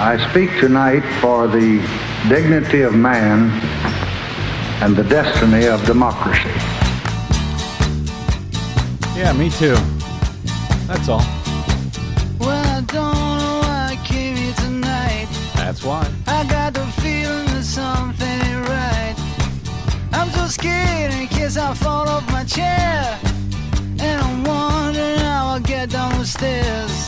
I speak tonight for the dignity of man and the destiny of democracy. Yeah, me too. That's all. Well, I don't know why I came here tonight. That's why. I got the feeling that something ain't right. I'm so scared in case I fall off my chair. And I'm wondering how I'll get down the stairs.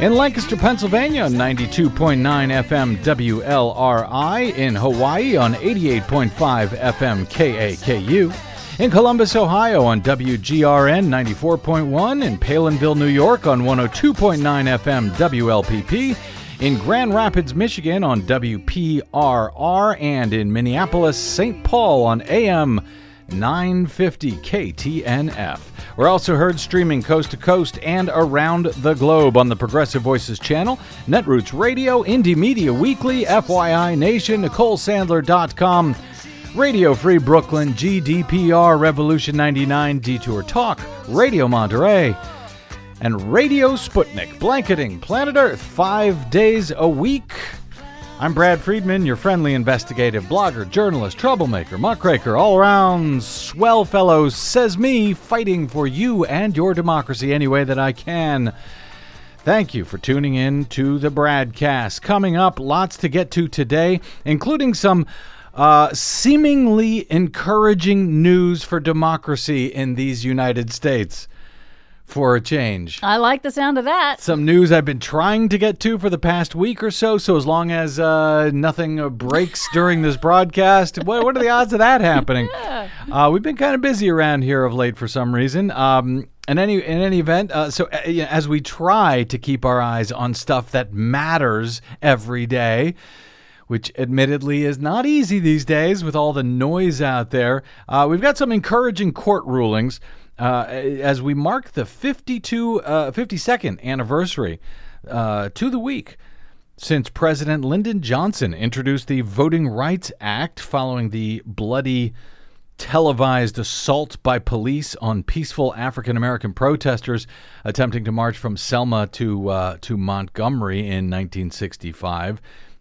In Lancaster, Pennsylvania on 92.9 FM WLRI. In Hawaii on 88.5 FM KAKU. In Columbus, Ohio on WGRN 94.1. In Palenville, New York on 102.9 FM WLPP. In Grand Rapids, Michigan on WPRR. And in Minneapolis, St. Paul on AM 950 KTNF. We're also heard streaming coast to coast and around the globe on the Progressive Voices channel, Netroots Radio, Indie Media Weekly, FYI Nation, NicoleSandler.com, Radio Free Brooklyn, GDPR, Revolution 99, Detour Talk, Radio Monterey, and Radio Sputnik, blanketing planet Earth five days a week. I'm Brad Friedman, your friendly investigative blogger, journalist, troublemaker, muckraker, all around swell fellow, says me, fighting for you and your democracy any way that I can. Thank you for tuning in to the Bradcast. Coming up, lots to get to today, including some uh, seemingly encouraging news for democracy in these United States. For a change I like the sound of that. some news I've been trying to get to for the past week or so. So as long as uh, nothing uh, breaks during this broadcast, what, what are the odds of that happening? Uh, we've been kind of busy around here of late for some reason. Um, in any in any event, uh, so uh, as we try to keep our eyes on stuff that matters every day. Which admittedly is not easy these days with all the noise out there. Uh, we've got some encouraging court rulings uh, as we mark the 52, uh, 52nd anniversary uh, to the week since President Lyndon Johnson introduced the Voting Rights Act following the bloody televised assault by police on peaceful African American protesters attempting to march from Selma to uh, to Montgomery in 1965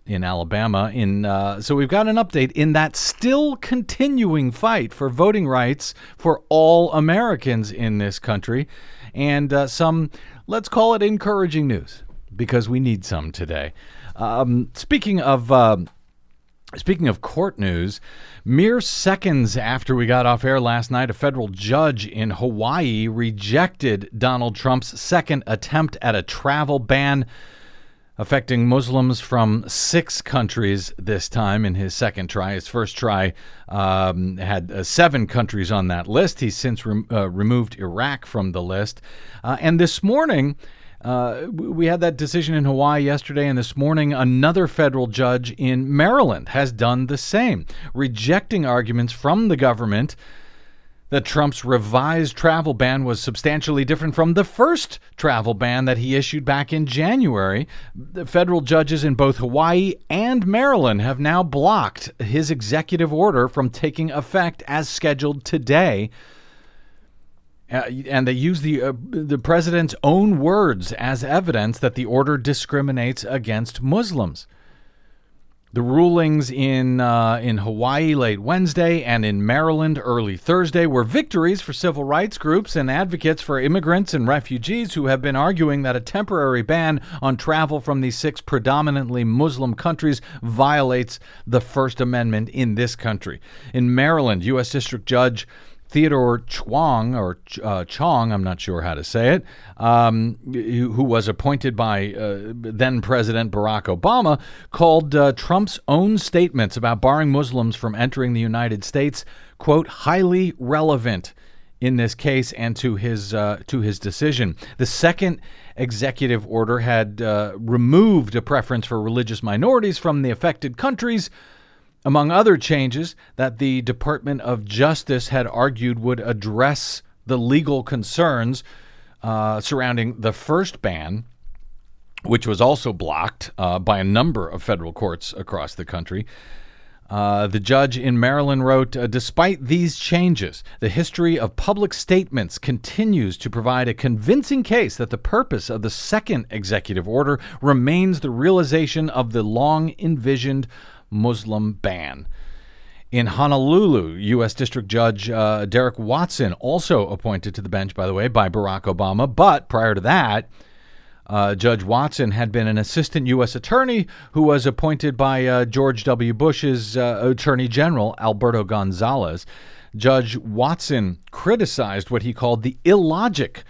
in Alabama. In uh, so we've got an update in that still continuing fight for voting rights for all Americans in this country, and uh, some let's call it encouraging news because we need some today. Um, speaking of. Uh, Speaking of court news, mere seconds after we got off air last night, a federal judge in Hawaii rejected Donald Trump's second attempt at a travel ban affecting Muslims from six countries this time in his second try. His first try um, had uh, seven countries on that list. He's since rem- uh, removed Iraq from the list. Uh, and this morning, uh, we had that decision in Hawaii yesterday, and this morning, another federal judge in Maryland has done the same, rejecting arguments from the government that Trump's revised travel ban was substantially different from the first travel ban that he issued back in January. The federal judges in both Hawaii and Maryland have now blocked his executive order from taking effect as scheduled today. Uh, and they use the uh, the president's own words as evidence that the order discriminates against Muslims. The rulings in uh, in Hawaii late Wednesday and in Maryland early Thursday were victories for civil rights groups and advocates for immigrants and refugees who have been arguing that a temporary ban on travel from these six predominantly Muslim countries violates the First Amendment in this country. In Maryland, U.S. District Judge Theodore Chuang, or uh, Chong, I'm not sure how to say it, um, who, who was appointed by uh, then President Barack Obama, called uh, Trump's own statements about barring Muslims from entering the United States, quote, highly relevant in this case and to his uh, to his decision. The second executive order had uh, removed a preference for religious minorities from the affected countries among other changes that the Department of Justice had argued would address the legal concerns uh, surrounding the first ban, which was also blocked uh, by a number of federal courts across the country. Uh, the judge in Maryland wrote uh, Despite these changes, the history of public statements continues to provide a convincing case that the purpose of the second executive order remains the realization of the long envisioned Muslim ban. In Honolulu, U.S. District Judge uh, Derrick Watson, also appointed to the bench, by the way, by Barack Obama, but prior to that, uh, Judge Watson had been an assistant U.S. attorney who was appointed by uh, George W. Bush's uh, Attorney General, Alberto Gonzales. Judge Watson criticized what he called the illogic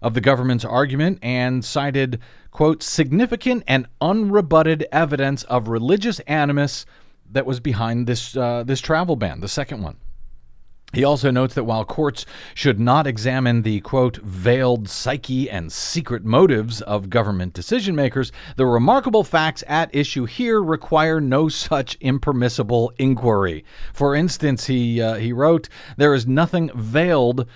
of the government's argument and cited, quote, significant and unrebutted evidence of religious animus that was behind this, uh, this travel ban, the second one. He also notes that while courts should not examine the, quote, veiled psyche and secret motives of government decision makers, the remarkable facts at issue here require no such impermissible inquiry. For instance, he, uh, he wrote, There is nothing veiled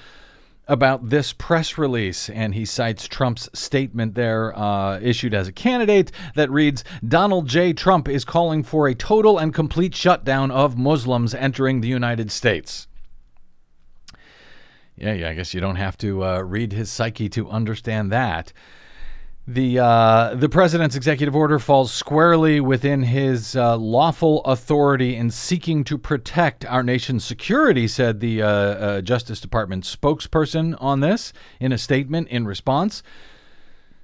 about this press release, and he cites Trump's statement there, uh, issued as a candidate, that reads Donald J. Trump is calling for a total and complete shutdown of Muslims entering the United States. Yeah, yeah, I guess you don't have to uh, read his psyche to understand that. The uh, the president's executive order falls squarely within his uh, lawful authority in seeking to protect our nation's security," said the uh, uh Justice Department spokesperson on this in a statement in response.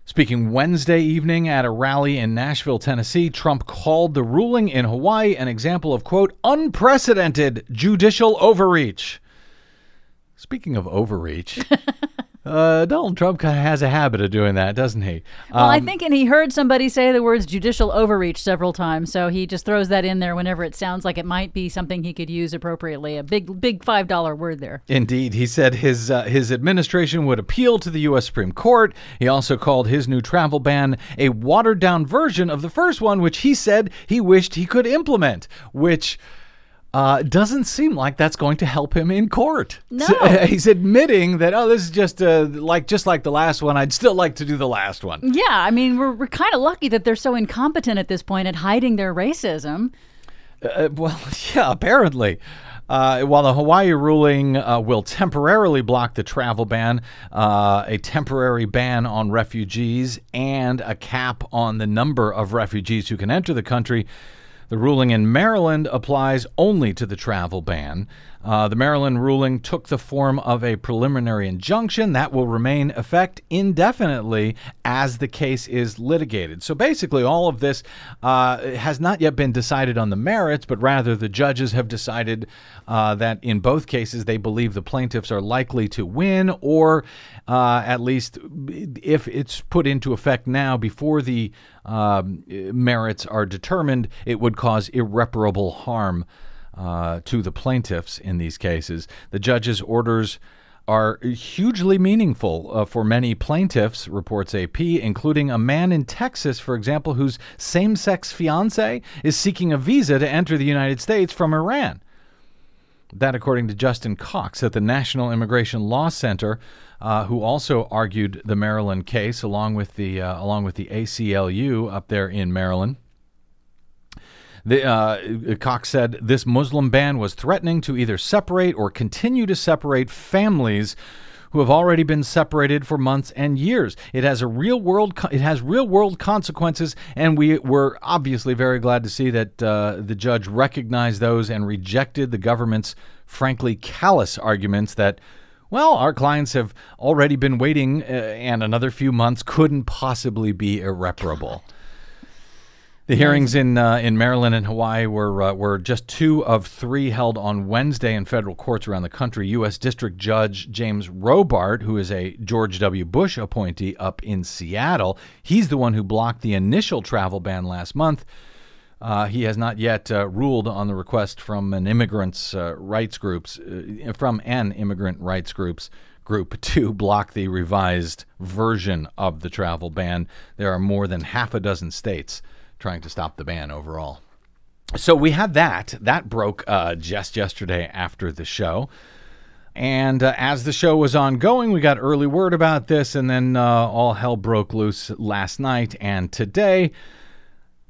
Speaking Wednesday evening at a rally in Nashville, Tennessee, Trump called the ruling in Hawaii an example of quote unprecedented judicial overreach. Speaking of overreach, uh, Donald Trump kind of has a habit of doing that, doesn't he? Well, I um, think, and he heard somebody say the words judicial overreach several times, so he just throws that in there whenever it sounds like it might be something he could use appropriately. A big, big five dollar word there. Indeed, he said his uh, his administration would appeal to the U.S. Supreme Court. He also called his new travel ban a watered down version of the first one, which he said he wished he could implement. Which uh, doesn't seem like that's going to help him in court. No, so, uh, he's admitting that oh, this is just uh, like just like the last one. I'd still like to do the last one. Yeah, I mean we're we're kind of lucky that they're so incompetent at this point at hiding their racism. Uh, uh well, yeah, apparently. Uh, while the Hawaii ruling uh, will temporarily block the travel ban, uh, a temporary ban on refugees, and a cap on the number of refugees who can enter the country, the ruling in Maryland applies only to the travel ban. Uh, the Maryland ruling took the form of a preliminary injunction that will remain effect indefinitely as the case is litigated. So basically, all of this uh, has not yet been decided on the merits, but rather the judges have decided uh, that in both cases they believe the plaintiffs are likely to win, or uh, at least if it's put into effect now before the um, merits are determined, it would cause irreparable harm uh, to the plaintiffs in these cases. The judge's orders are hugely meaningful uh, for many plaintiffs, reports AP, including a man in Texas, for example, whose same sex fiance is seeking a visa to enter the United States from Iran. That, according to Justin Cox at the National Immigration Law Center, uh, who also argued the Maryland case along with the uh, along with the ACLU up there in Maryland. The, uh, Cox said this Muslim ban was threatening to either separate or continue to separate families who have already been separated for months and years. It has a real world it has real world consequences, and we were obviously very glad to see that uh, the judge recognized those and rejected the government's frankly callous arguments that. Well, our clients have already been waiting, uh, and another few months couldn't possibly be irreparable. The hearings in uh, in Maryland and Hawaii were uh, were just two of three held on Wednesday in federal courts around the country. U.S. District Judge James Robart, who is a George W. Bush appointee up in Seattle, he's the one who blocked the initial travel ban last month. Uh, he has not yet uh, ruled on the request from an immigrants' uh, rights groups uh, from an immigrant rights groups group to block the revised version of the travel ban. There are more than half a dozen states trying to stop the ban overall. so we had that. That broke uh, just yesterday after the show. And uh, as the show was ongoing, we got early word about this, and then uh, all hell broke loose last night and today.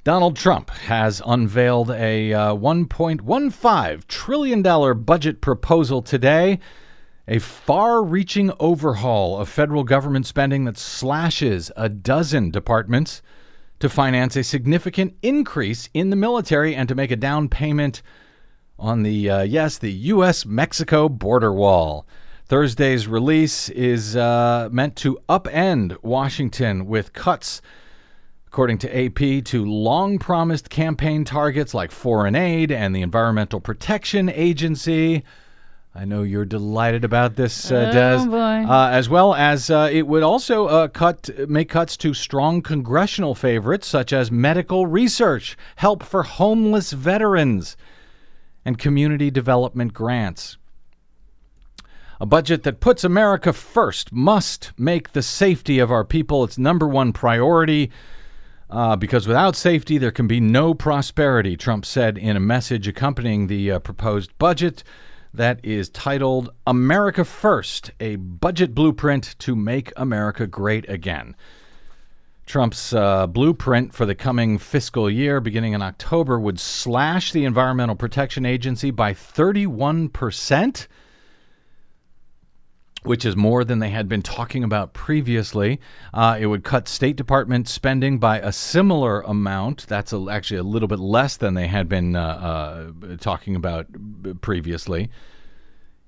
Donald Trump has unveiled a uh, $1.15 trillion budget proposal today, a far reaching overhaul of federal government spending that slashes a dozen departments to finance a significant increase in the military and to make a down payment on the, uh, yes, the U.S. Mexico border wall. Thursday's release is uh, meant to upend Washington with cuts, according to AP, to long promised campaign targets like foreign aid and the Environmental Protection Agency. I know you're delighted about this, uh, Oh, Des. boy. Uh, as well as uh, it would also uh, cut make cuts to strong congressional favorites such as medical research, help for homeless veterans, and community development grants. A budget that puts America first must make the safety of our people its number one priority. Uh, because without safety, there can be no prosperity, Trump said in a message accompanying the uh, proposed budget that is titled America First A Budget Blueprint to Make America Great Again. Trump's uh, blueprint for the coming fiscal year, beginning in October, would slash the Environmental Protection Agency by 31%, which is more than they had been talking about previously. Uh, it would cut State Department spending by a similar amount. That's a, actually a little bit less than they had been uh, uh, talking about previously.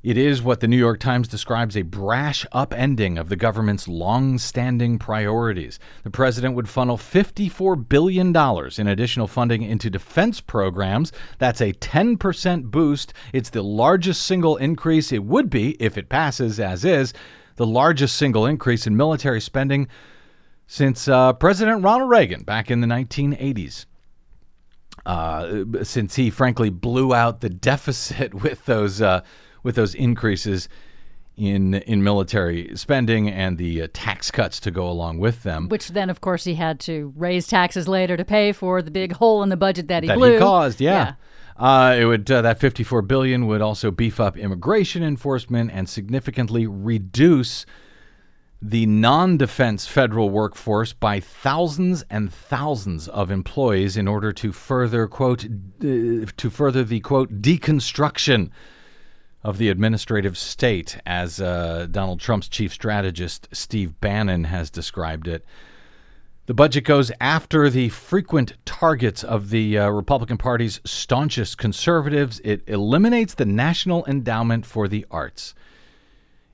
It is what the New York Times describes a brash upending of the government's long standing priorities. The president would funnel $54 billion in additional funding into defense programs. That's a 10% boost. It's the largest single increase it would be, if it passes as is, the largest single increase in military spending since uh, President Ronald Reagan back in the 1980s uh, since he frankly blew out the deficit with those uh, with those increases in in military spending and the uh, tax cuts to go along with them Which then, of course, he had to raise taxes later to pay for the big hole in the budget that he that blew. he caused. Yeah. Uh, it would uh, that 54 billion would also beef up immigration enforcement and significantly reduce the non-defense federal workforce by thousands and thousands of employees in order to further quote to further the quote deconstruction of the administrative state as uh, Donald Trump's chief strategist Steve Bannon has described it. The budget goes after the frequent targets of the uh, Republican Party's staunchest conservatives. It eliminates the National Endowment for the Arts.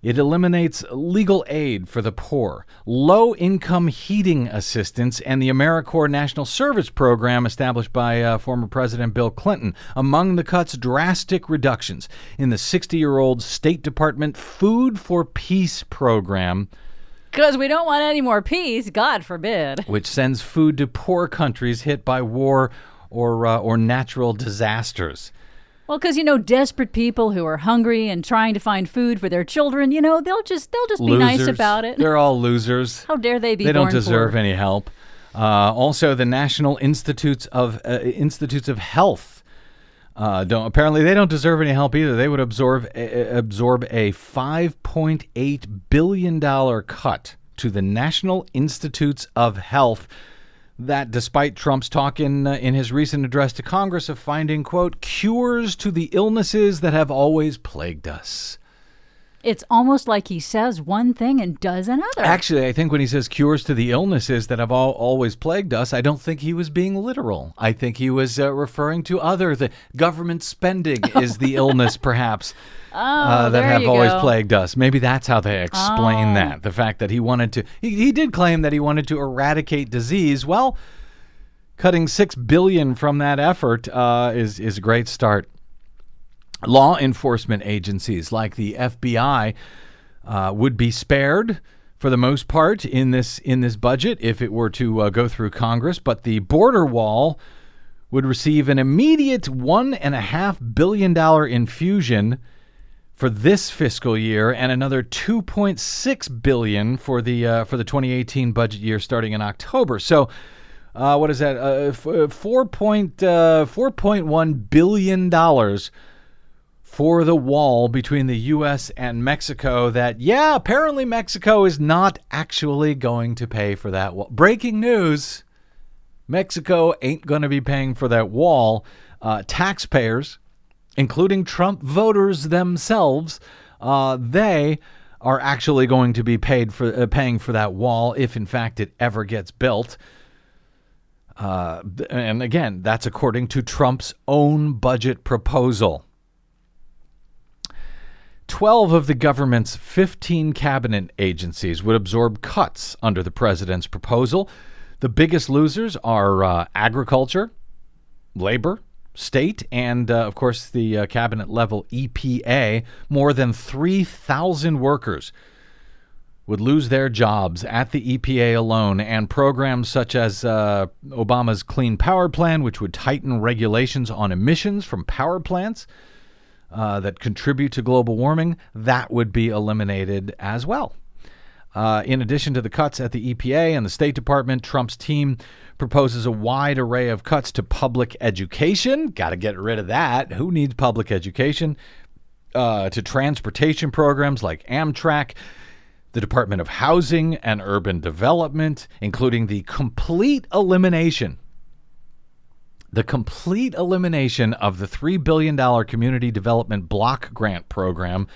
It eliminates legal aid for the poor, low income heating assistance, and the AmeriCorps National Service Program established by uh, former President Bill Clinton. Among the cuts, drastic reductions in the 60 year old State Department Food for Peace program, Because we don't want any more peace, God forbid. which sends food to poor countries hit by war or, uh, or natural disasters. Well, because you know, desperate people who are hungry and trying to find food for their children, you know, they'll just they'll just be nice about it. They're all losers. How dare they be? they don't deserve poor? any help. Uh, also, the National Institutes of uh, Institutes of Health uh, don't apparently they don't deserve any help either. They would absorb uh, absorb a 5.8 billion dollar cut to the National Institutes of Health. That, despite Trump's talk in uh, in his recent address to Congress of finding quote cures to the illnesses that have always plagued us. It's almost like he says one thing and does another. Actually, I think when he says cures to the illnesses that have all, always plagued us, I don't think he was being literal. I think he was uh, referring to other the government spending is the illness, perhaps, uh, that Oh, have always go. plagued us. Maybe that's how they explain Oh. that. The fact that he wanted to, he, he did claim that he wanted to eradicate disease. Well, cutting six billion from that effort uh, is is a great start. Law enforcement agencies like the FBI uh, would be spared for the most part in this in this budget if it were to uh, go through Congress, but the border wall would receive an immediate one and a half billion dollar infusion for this fiscal year and another 2.6 billion for the uh, for the 2018 budget year starting in October. So Uh, what is that? Uh, uh, four point uh, four point one billion dollars for the wall between the U.S. and Mexico. That yeah, apparently Mexico is not actually going to pay for that wall. Breaking news: Mexico ain't going to be paying for that wall. Uh, taxpayers, including Trump voters themselves, uh, they are actually going to be paid for uh, paying for that wall if, in fact, it ever gets built. Uh, and again, that's according to Trump's own budget proposal. 12 of the government's 15 cabinet agencies would absorb cuts under the president's proposal. The biggest losers are uh, agriculture, labor, state, and uh, of course the uh, cabinet level EPA. More than 3,000 workers would lose their jobs at the EPA alone, and programs such as uh, Obama's Clean Power Plan, which would tighten regulations on emissions from power plants uh, that contribute to global warming, that would be eliminated as well. Uh, in addition to the cuts at the EPA and the State Department, Trump's team proposes a wide array of cuts to public education. Got to get rid of that. Who needs public education? Uh, to transportation programs like Amtrak, the Department of Housing and Urban Development, including the complete elimination the complete elimination of the $3 billion Community Development Block Grant Program,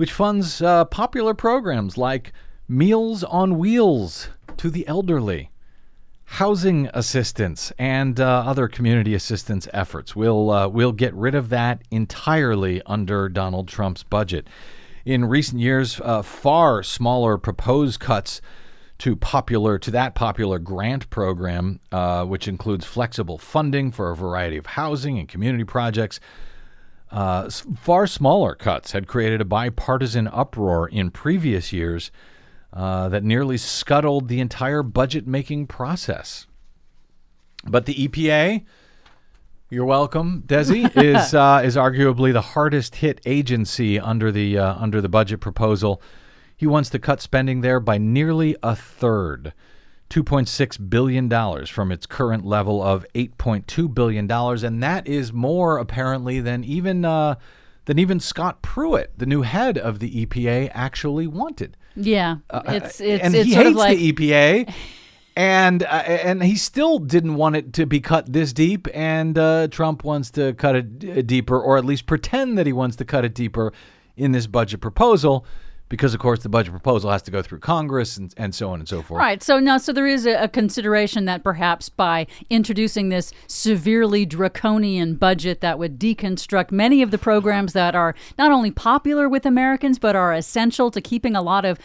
which funds uh, popular programs like Meals on Wheels to the elderly, housing assistance, and uh, other community assistance efforts. We'll, uh, we'll get rid of that entirely under Donald Trump's budget. In recent years, uh, far smaller proposed cuts to popular to that popular grant program, uh, which includes flexible funding for a variety of housing and community projects. Uh, far smaller cuts had created a bipartisan uproar in previous years uh, that nearly scuttled the entire budget making process. But the EPA, you're welcome, Desi, is uh, is arguably the hardest hit agency under the uh, under the budget proposal. He wants to cut spending there by nearly a third, $2.6 billion from its current level of $8.2 billion. And that is more, apparently, than even, uh, than even Scott Pruitt, the new head of the EPA, actually wanted. Yeah, it's it's and it's he hates like the EPA. And uh, and he still didn't want it to be cut this deep, and uh, Trump wants to cut it d- deeper, or at least pretend that he wants to cut it deeper in this budget proposal because of course the budget proposal has to go through Congress and, and so on and so forth. Right. So now, so there is a, a, consideration that perhaps by introducing this severely draconian budget that would deconstruct many of the programs that are not only popular with Americans but are essential to keeping a lot of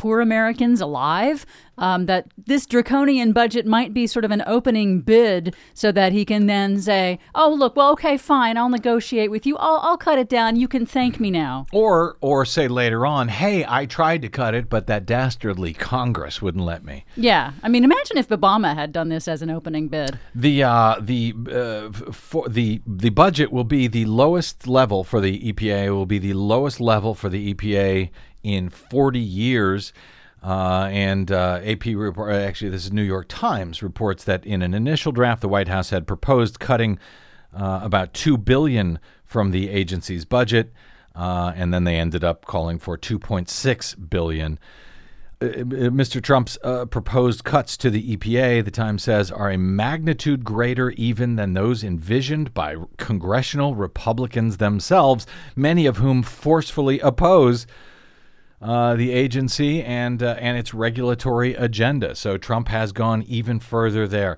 poor Americans alive. Um, that this draconian budget might be sort of an opening bid so that he can then say, oh, look, well, okay, fine, I'll negotiate with you. I'll, I'll cut it down. You can thank me now. Or, or say later on, hey, I tried to cut it, but that dastardly Congress wouldn't let me. Yeah. I mean, imagine if Obama had done this as an opening bid. The, uh, the, uh, for the, the budget will be the lowest level for the EPA, it will be the lowest level for the EPA in 40 years. Uh, and uh, AP report, actually, this is New York Times reports that in an initial draft, the White House had proposed cutting uh, about two billion from the agency's budget, uh, and then they ended up calling for 2.6 billion. Uh, Mr. Trump's uh, proposed cuts to the EPA, the Times says, are a magnitude greater even than those envisioned by congressional Republicans themselves, many of whom forcefully oppose uh, the agency and uh, and its regulatory agenda. So Trump has gone even further there.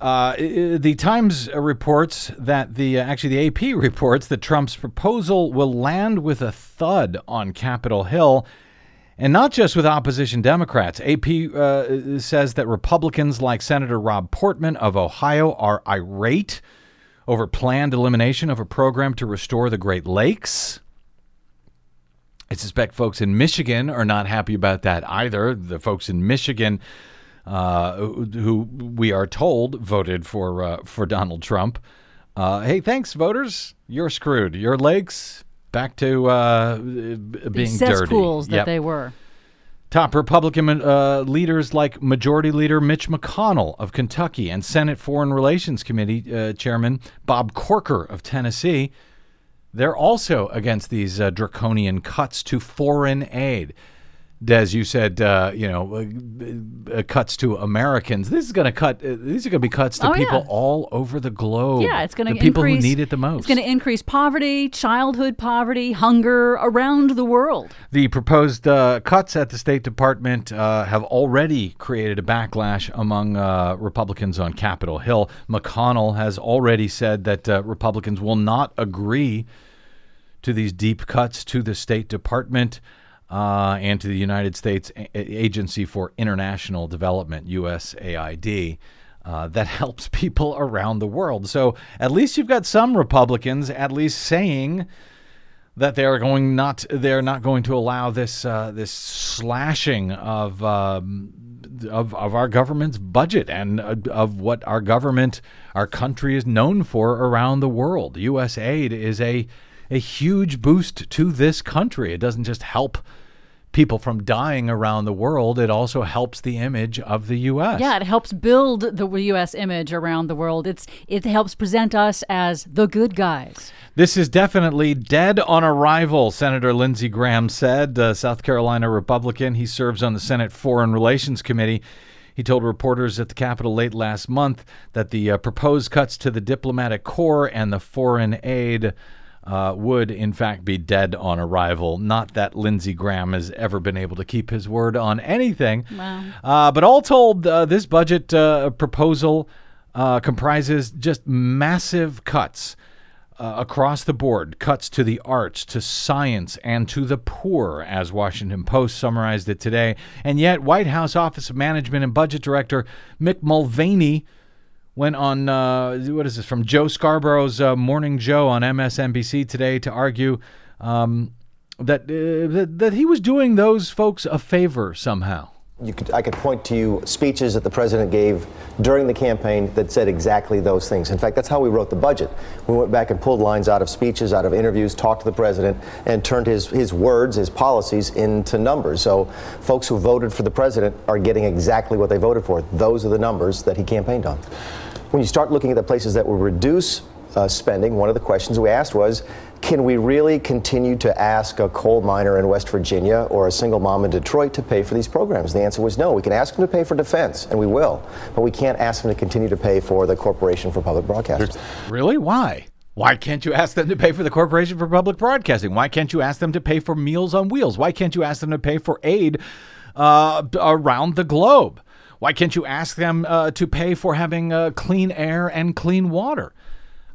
Uh, the Times reports that the uh, actually the AP reports that Trump's proposal will land with a thud on Capitol Hill, and not just with opposition Democrats. AP uh, says that Republicans like Senator Rob Portman of Ohio are irate over planned elimination of a program to restore the Great Lakes. I suspect folks in Michigan are not happy about that either. The folks in Michigan, uh, who we are told voted for uh, for Donald Trump. Uh, hey, thanks, voters. You're screwed. Your legs back to uh, being dirty. cesspools that Yep. they were. Top Republican uh, leaders like Majority Leader Mitch McConnell of Kentucky and Senate Foreign Relations Committee uh, Chairman Bob Corker of Tennessee, they're also against these uh, draconian cuts to foreign aid. Des, you said, uh, you know, uh, uh, cuts to Americans. This is going to cut. Uh, these are going to be cuts to Oh, people yeah. all over the globe. Yeah, it's going to the people increase, who need it the most. It's going to increase poverty, childhood poverty, hunger around the world. The proposed uh, cuts at the State Department uh, have already created a backlash among uh, Republicans on Capitol Hill. McConnell has already said that uh, Republicans will not agree to these deep cuts to the State Department uh, and to the United States Agency for International Development, USAID. Uh, that helps people around the world. So at least you've got some Republicans at least saying that they are going not they're not going to allow this uh, this slashing of, um, of of our government's budget and uh, of what our government our country is known for around the world. U.S. aid is a a huge boost to this country. It doesn't just help people from dying around the world. It also helps the image of the U.S. Yeah, it helps build the U.S. image around the world. It's it helps present us as the good guys. This is definitely dead on arrival, Senator Lindsey Graham said, uh, South Carolina Republican. He serves on the Senate Foreign Relations Committee. He told reporters at the Capitol late last month that the uh, proposed cuts to the diplomatic corps and the foreign aid uh, would, in fact, be dead on arrival. Not that Lindsey Graham has ever been able to keep his word on anything. Wow. Uh, but all told, uh, this budget uh, proposal uh, comprises just massive cuts uh, across the board cuts to the arts, to science, and to the poor, as Washington Post summarized it today. And yet, White House Office of Management and Budget Director Mick Mulvaney went on, uh, what is this, from Joe Scarborough's uh, Morning Joe on MSNBC today to argue um, that, uh, that, that he was doing those folks a favor somehow. Could, I could point to you speeches that the president gave during the campaign that said exactly those things. In fact, that's how we wrote the budget. We went back and pulled lines out of speeches, out of interviews, talked to the president, and turned his, his words, his policies into numbers. So folks who voted for the president are getting exactly what they voted for. Those are the numbers that he campaigned on. When you start looking at the places that will reduce uh, spending, one of the questions we asked was, can we really continue to ask a coal miner in West Virginia or a single mom in Detroit to pay for these programs? The answer was no. We can ask them to pay for defense, and we will, but we can't ask them to continue to pay for the Corporation for Public Broadcasting. Really? Why? Why can't you ask them to pay for the Corporation for Public Broadcasting? Why can't you ask them to pay for Meals on Wheels? Why can't you ask them to pay for aid uh, around the globe? Why can't you ask them uh, to pay for having uh, clean air and clean water?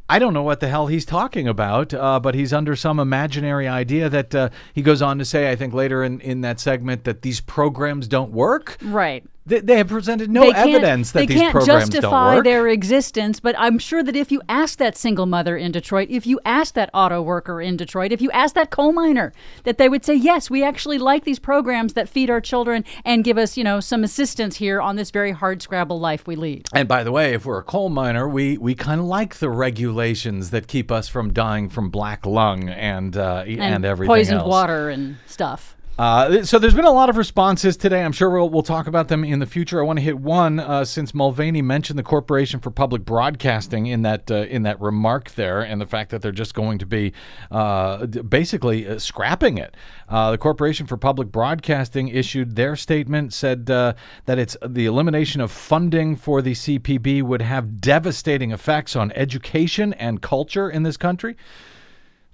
I don't know what the hell he's talking about, uh, but he's under some imaginary idea that uh, he goes on to say, I think later in, in that segment, that these programs don't work. Right. They, they have presented no evidence that they these can't programs don't justify their existence. But I'm sure that if you ask that single mother in Detroit, if you ask that auto worker in Detroit, if you ask that coal miner, that they would say, yes, we actually like these programs that feed our children and give us, you know, some assistance here on this very hard scrabble life we lead. And by the way, if we're a coal miner, we, we kind of like the regulations that keep us from dying from black lung and uh, and, everything poisoned else. water and stuff. Uh, so there's been a lot of responses today. I'm sure we'll, we'll talk about them in the future. I want to hit one uh, since Mulvaney mentioned the Corporation for Public Broadcasting in that uh, in that remark there, and the fact that they're just going to be uh, basically uh, scrapping it. Uh, the Corporation for Public Broadcasting issued their statement, said that it's the elimination of funding for the CPB would have devastating effects on education and culture in this country.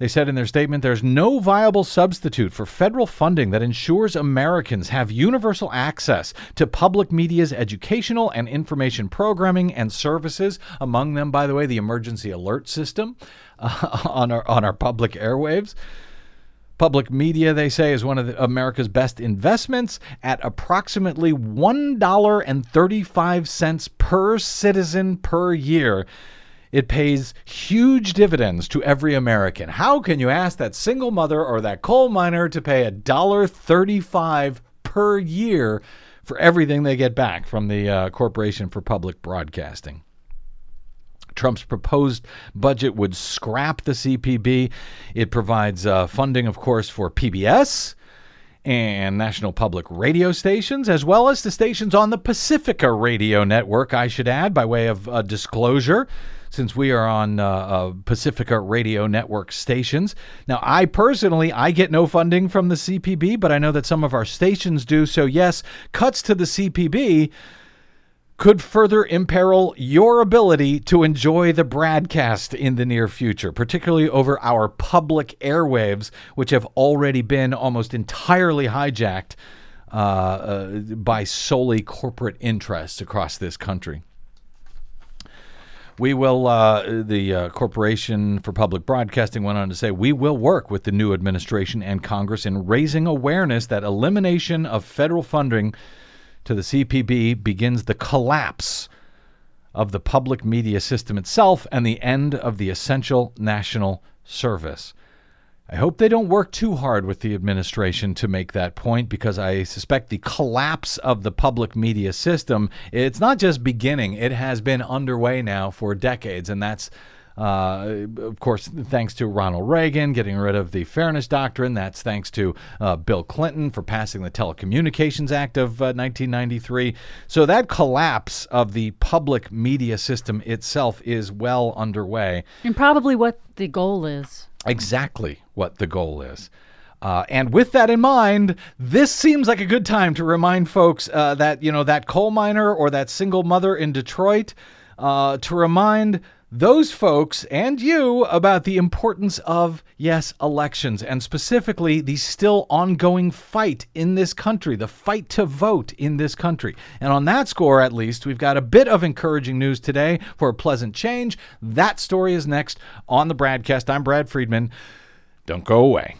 They said in their statement there's no viable substitute for federal funding that ensures Americans have universal access to public media's educational and information programming and services. Among them, by the way, the emergency alert system uh, on our on our public airwaves. Public media, they say, is one of America's best investments at approximately $1.35 per citizen per year. It pays huge dividends to every American. How can you ask that single mother or that coal miner to pay $1.35 per year for everything they get back from the uh, Corporation for Public Broadcasting? Trump's proposed budget would scrap the CPB. It provides uh, funding, of course, for PBS and National Public radio stations, as well as the stations on the Pacifica radio network, I should add, by way of uh, disclosure since we are on uh, uh, Pacifica Radio Network stations. Now, I personally, I get no funding from the CPB, but I know that some of our stations do. So, yes, cuts to the CPB could further imperil your ability to enjoy the broadcast in the near future, particularly over our public airwaves, which have already been almost entirely hijacked uh, uh, by solely corporate interests across this country. We will, uh, the uh, Corporation for Public Broadcasting went on to say, we will work with the new administration and Congress in raising awareness that elimination of federal funding to the CPB begins the collapse of the public media system itself and the end of the essential national service. I hope they don't work too hard with the administration to make that point because I suspect the collapse of the public media system, it's not just beginning, it has been underway now for decades. And that's, uh, of course, thanks to Ronald Reagan getting rid of the Fairness Doctrine. That's thanks to uh, Bill Clinton for passing the Telecommunications Act of uh, 1993. So that collapse of the public media system itself is well underway. And probably what the goal is. Exactly what the goal is. Uh, and with that in mind, this seems like a good time to remind folks uh, that, you know, that coal miner or that single mother in Detroit, uh, to remind those folks and you about the importance of, yes, elections, and specifically the still ongoing fight in this country, the fight to vote in this country. And on that score, at least, we've got a bit of encouraging news today for a pleasant change. That story is next on the broadcast. I'm Brad Friedman. Don't go away.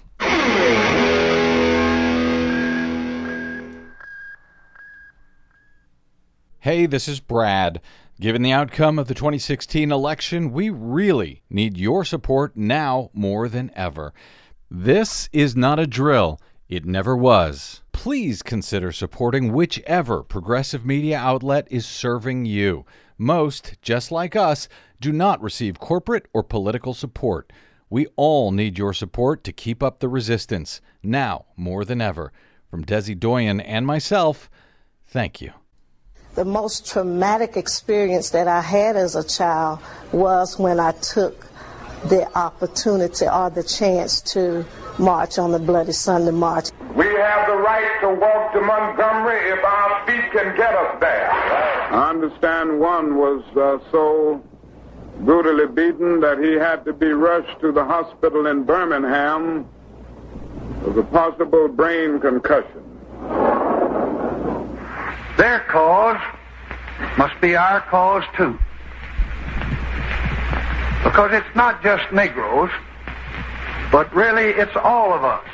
Hey, this is Brad. Given the outcome of the 2016 election, we really need your support now more than ever. This is not a drill, it never was. Please consider supporting whichever progressive media outlet is serving you. Most, just like us, do not receive corporate or political support. We all need your support to keep up the resistance, now more than ever. From Desi Doyen and myself, thank you. The most traumatic experience that I had as a child was when I took the opportunity or the chance to march on the Bloody Sunday March. We have the right to walk to Montgomery if our feet can get us there. I understand one was uh, so brutally beaten that he had to be rushed to the hospital in Birmingham with a possible brain concussion. Their cause must be our cause too. Because it's not just Negroes, but really it's all of us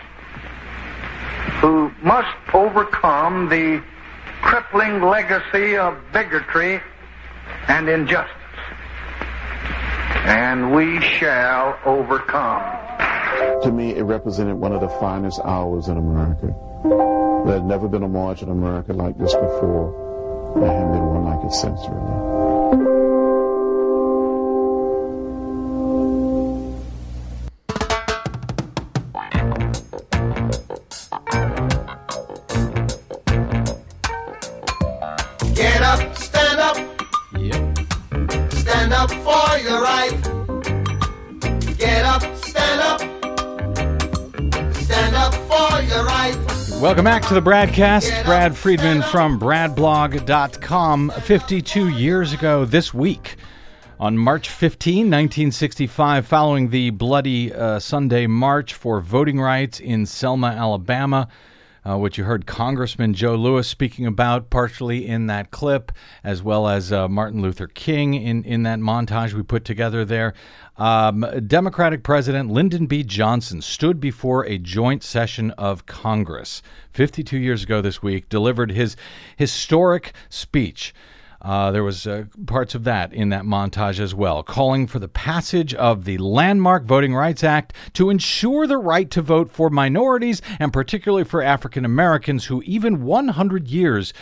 who must overcome the crippling legacy of bigotry and injustice. And we shall overcome. To me, it represented one of the finest hours in America. There had never been a march in America like this before. There hadn't been one like it since, really. Stand up for your right. Get up, stand up, stand up for your right. Welcome back to the Bradcast. Brad Friedman from BradBlog.com. 52 years ago this week, on March 15, 1965, following the bloody uh, Sunday March for voting rights in Selma, Alabama, uh, which you heard Congressman John Lewis speaking about partially in that clip, as well as uh, Martin Luther King in, in that montage we put together there. Um, Democratic President Lyndon B. Johnson stood before a joint session of Congress 52 years ago this week, delivered his historic speech. Uh, there was uh, parts of that in that montage as well, calling for the passage of the landmark Voting Rights Act to ensure the right to vote for minorities and particularly for African Americans who, even 100 years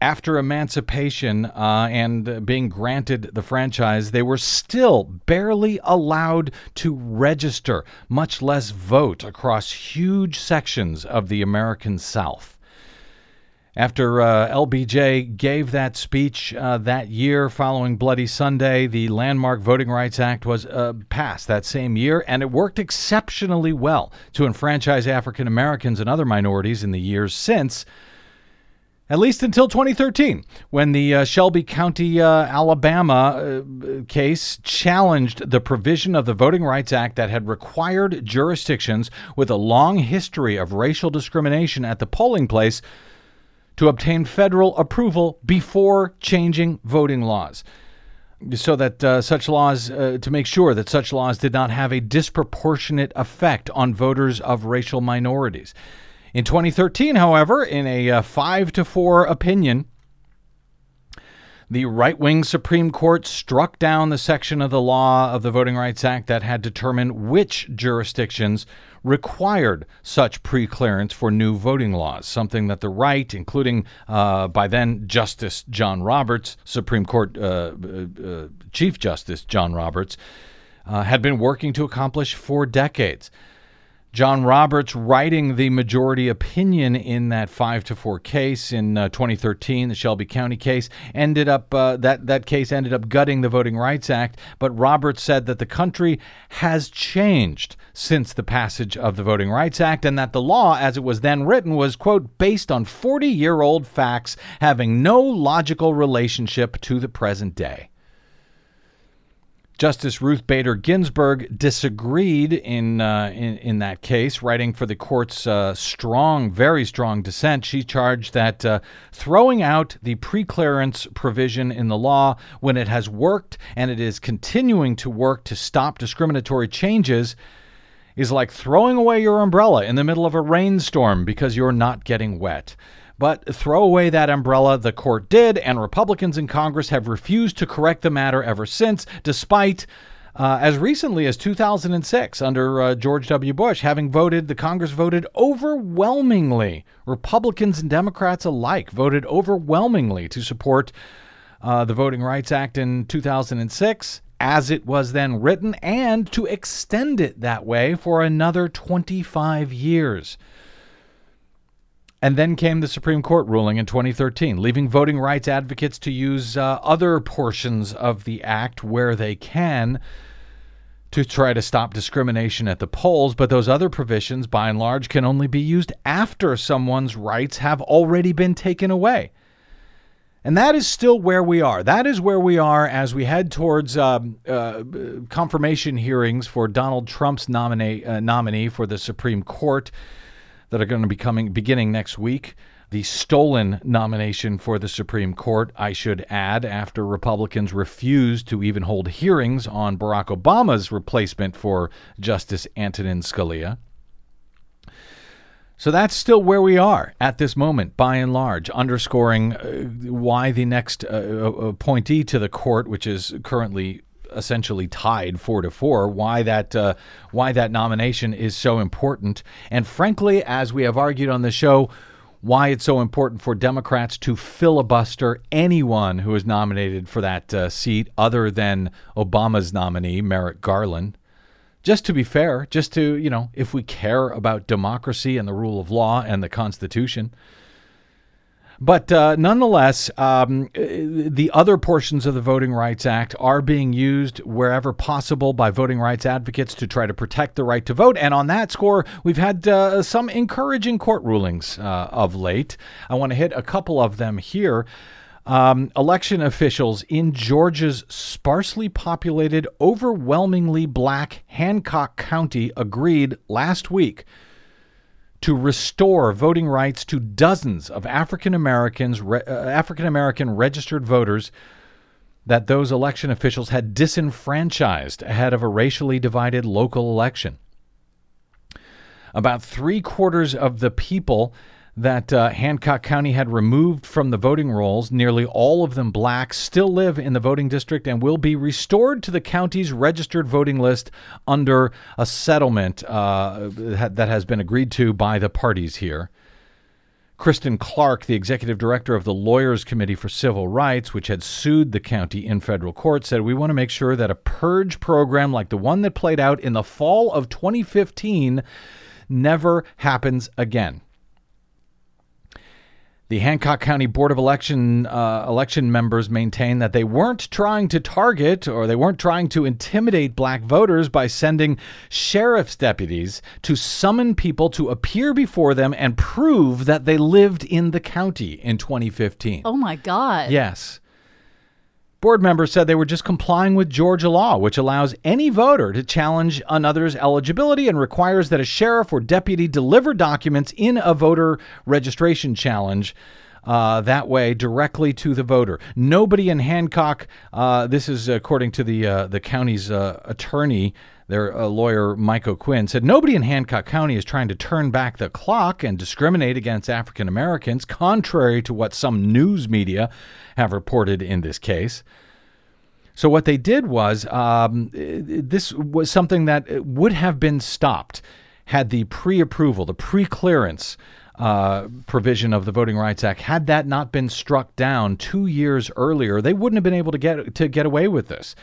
after emancipation uh, and being granted the franchise, they were still barely allowed to register, much less vote, across huge sections of the American South. After uh, LBJ gave that speech uh, that year following Bloody Sunday, the landmark Voting Rights Act was uh, passed that same year, and it worked exceptionally well to enfranchise African Americans and other minorities in the years since. At least until 2013, when the uh, Shelby County, uh, Alabama uh, case challenged the provision of the Voting Rights Act that had required jurisdictions with a long history of racial discrimination at the polling place to obtain federal approval before changing voting laws. So that uh, such laws, uh, to make sure that such laws did not have a disproportionate effect on voters of racial minorities. In 2013, however, in a uh, 5 to 4 opinion, the right wing Supreme Court struck down the section of the law of the Voting Rights Act that had determined which jurisdictions required such pre-clearance for new voting laws, something that the right, including uh, by then Justice John Roberts, Supreme Court uh, uh, Chief Justice John Roberts, uh, had been working to accomplish for decades. John Roberts writing the majority opinion in that five to four case in uh, 2013, the Shelby County case, ended up uh, that that case ended up gutting the Voting Rights Act. But Roberts said that the country has changed since the passage of the Voting Rights Act, and that the law, as it was then written, was quote based on 40 year old facts having no logical relationship to the present day. Justice Ruth Bader Ginsburg disagreed in, uh, in, in that case, writing for the court's uh, strong, very strong dissent. She charged that uh, throwing out the preclearance provision in the law when it has worked and it is continuing to work to stop discriminatory changes is like throwing away your umbrella in the middle of a rainstorm because you're not getting wet. But throw away that umbrella, the court did, and Republicans in Congress have refused to correct the matter ever since, despite. Uh, as recently as 2006, under uh, George W. Bush, having voted, the Congress voted overwhelmingly. Republicans and Democrats alike voted overwhelmingly to support uh, the Voting Rights Act in 2006 as it was then written and to extend it that way for another 25 years. And then came the Supreme Court ruling in 2013, leaving voting rights advocates to use uh, other portions of the act where they can to try to stop discrimination at the polls. But those other provisions, by and large, can only be used after someone's rights have already been taken away. And that is still where we are. That is where we are as we head towards um, uh, confirmation hearings for Donald Trump's nominee, uh, nominee for the Supreme Court that are going to be coming beginning next week. The stolen nomination for the Supreme Court, I should add, after Republicans refused to even hold hearings on Barack Obama's replacement for Justice Antonin Scalia. So that's still where we are at this moment, by and large, underscoring uh, why the next uh, appointee to the court, which is currently essentially tied four to four. Why that uh, why that nomination is so important, and frankly, as we have argued on the show, why it's so important for Democrats to filibuster anyone who is nominated for that uh, seat, other than Obama's nominee Merrick Garland. Just to be fair, just to you know, if we care about democracy and the rule of law and the Constitution. But uh, nonetheless, um, the other portions of the Voting Rights Act are being used wherever possible by voting rights advocates to try to protect the right to vote. And on that score, we've had uh, some encouraging court rulings uh, of late. I want to hit a couple of them here. Um, election officials in Georgia's sparsely populated, overwhelmingly black Hancock County agreed last week to restore voting rights to dozens of African Americans, uh, African American registered voters that those election officials had disenfranchised ahead of a racially divided local election. About three quarters of the people that uh, Hancock County had removed from the voting rolls, nearly all of them black, still live in the voting district and will be restored to the county's registered voting list under a settlement uh, that has been agreed to by the parties here. Kristen Clarke, the executive director of the Lawyers Committee for Civil Rights, which had sued the county in federal court, said, We want to make sure that a purge program like the one that played out in the fall of 2015 never happens again. The Hancock County Board of Election uh, election members maintain that they weren't trying to target or they weren't trying to intimidate black voters by sending sheriff's deputies to summon people to appear before them and prove that they lived in the county in 2015. Oh my God. Yes. Board members said they were just complying with Georgia law, which allows any voter to challenge another's eligibility and requires that a sheriff or deputy deliver documents in a voter registration challenge. Uh, that way, directly to the voter. Nobody in Hancock. Uh, this is according to the uh, the county's uh, attorney, their uh, lawyer Mike O'Quinn said nobody in Hancock County is trying to turn back the clock and discriminate against African Americans, contrary to what some news media have reported in this case. So what they did was um, this was something that would have been stopped had the pre-approval, the pre-clearance uh, provision of the Voting Rights Act had that not been struck down two years earlier, they wouldn't have been able to get to get away with this.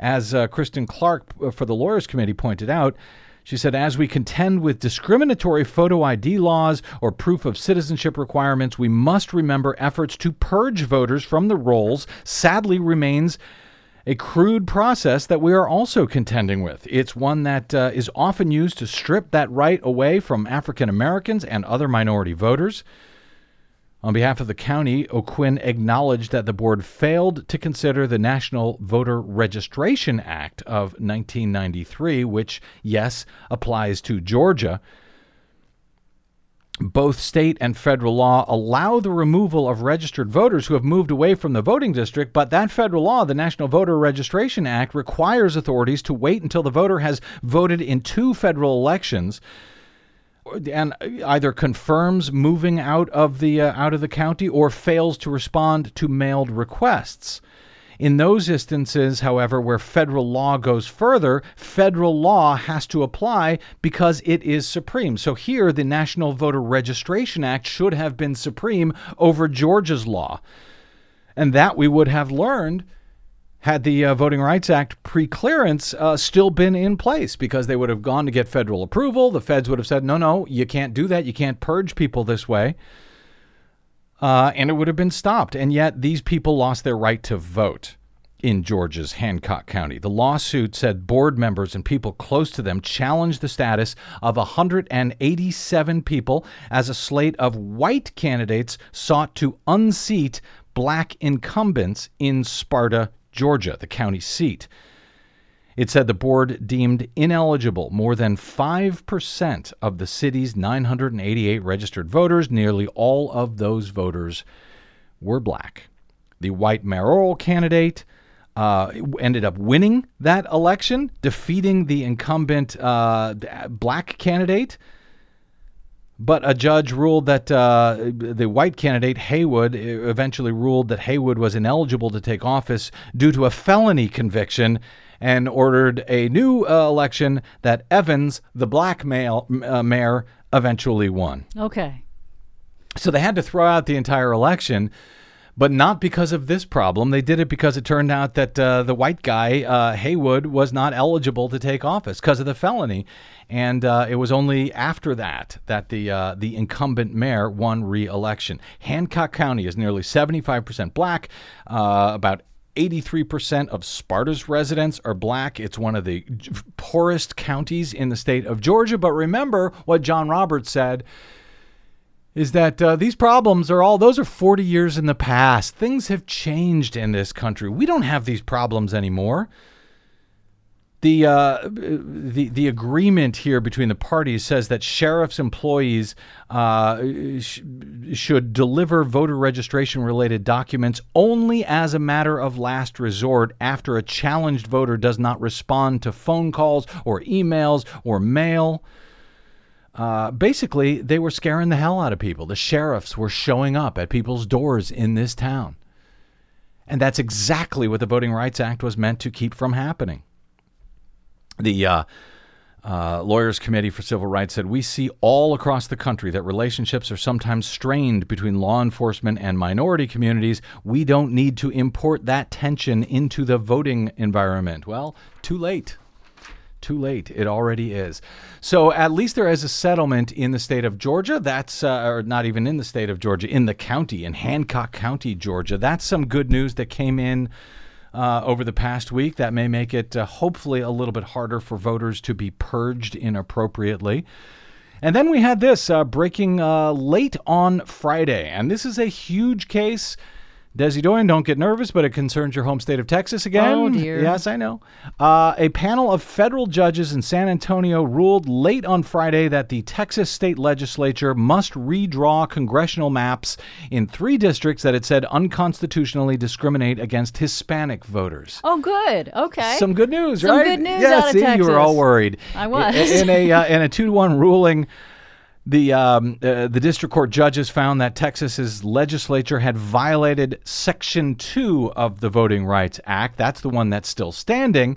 As uh, Kristen Clarke uh, for the Lawyers Committee pointed out, she said, as we contend with discriminatory photo ID laws or proof of citizenship requirements, we must remember efforts to purge voters from the rolls sadly remains a crude process that we are also contending with. It's one that uh, is often used to strip that right away from African Americans and other minority voters. On behalf of the county, O'Quinn acknowledged that the board failed to consider the National Voter Registration Act of 1993, which, yes, applies to Georgia. Both state and federal law allow the removal of registered voters who have moved away from the voting district, but that federal law, the National Voter Registration Act, requires authorities to wait until the voter has voted in two federal elections and either confirms moving out of the uh, out of the county or fails to respond to mailed requests. In those instances, however, where federal law goes further, federal law has to apply because it is supreme. So here, the National Voter Registration Act should have been supreme over Georgia's law. And that we would have learned had the uh, Voting Rights Act pre-clearance uh, still been in place because they would have gone to get federal approval. The feds would have said, no, no, you can't do that. You can't purge people this way. Uh, and it would have been stopped. And yet these people lost their right to vote in Georgia's Hancock County. The lawsuit said board members and people close to them challenged the status of 187 people as a slate of white candidates sought to unseat black incumbents in Sparta, Georgia, the county seat. It said the board deemed ineligible more than 5% of the city's 988 registered voters. Nearly all of those voters were black. The white mayoral candidate uh, ended up winning that election, defeating the incumbent uh, black candidate. But a judge ruled that uh, the white candidate, Haywood, eventually ruled that Haywood was ineligible to take office due to a felony conviction and ordered a new uh, election that Evans, the black male, uh, mayor, eventually won. Okay. So they had to throw out the entire election but not because of this problem. They did it because it turned out that uh, the white guy, uh, Haywood, was not eligible to take office because of the felony. And uh, it was only after that that the uh, the incumbent mayor won re-election. Hancock County is nearly 75% black. Uh, about 83% of Sparta's residents are black. It's one of the poorest counties in the state of Georgia. But remember what John Roberts said is that uh, these problems are all those are 40 years in the past. Things have changed in this country. We don't have these problems anymore. The, uh, the the agreement here between the parties says that sheriff's employees uh, sh- should deliver voter registration related documents only as a matter of last resort after a challenged voter does not respond to phone calls or emails or mail. Uh, basically, they were scaring the hell out of people. The sheriffs were showing up at people's doors in this town. And that's exactly what the Voting Rights Act was meant to keep from happening. The uh, Uh, Lawyers Committee for Civil Rights said we see all across the country that relationships are sometimes strained between law enforcement and minority communities. We don't need to import that tension into the voting environment. Well, too late. Too late. It already is. So at least there is a settlement in the state of Georgia. That's, uh, or not even in the state of Georgia, in the county, in Hancock County, Georgia. That's some good news that came in uh, over the past week. That may make it uh, hopefully a little bit harder for voters to be purged inappropriately. And then we had this uh, breaking uh, late on Friday. And this is a huge case. Desi Doyen, don't get nervous, but it concerns your home state of Texas again. Oh, dear. Yes, I know. Uh, a panel of federal judges in San Antonio ruled late on Friday that the Texas state legislature must redraw congressional maps in three districts that it said unconstitutionally discriminate against Hispanic voters. Oh, good. Okay. Some good news, Some right? Some good news yeah, out of see, you were all worried. I was. In, in a uh, in a two to one ruling, the um, uh, the district court judges found that Texas's legislature had violated Section Two of the Voting Rights Act. That's the one that's still standing.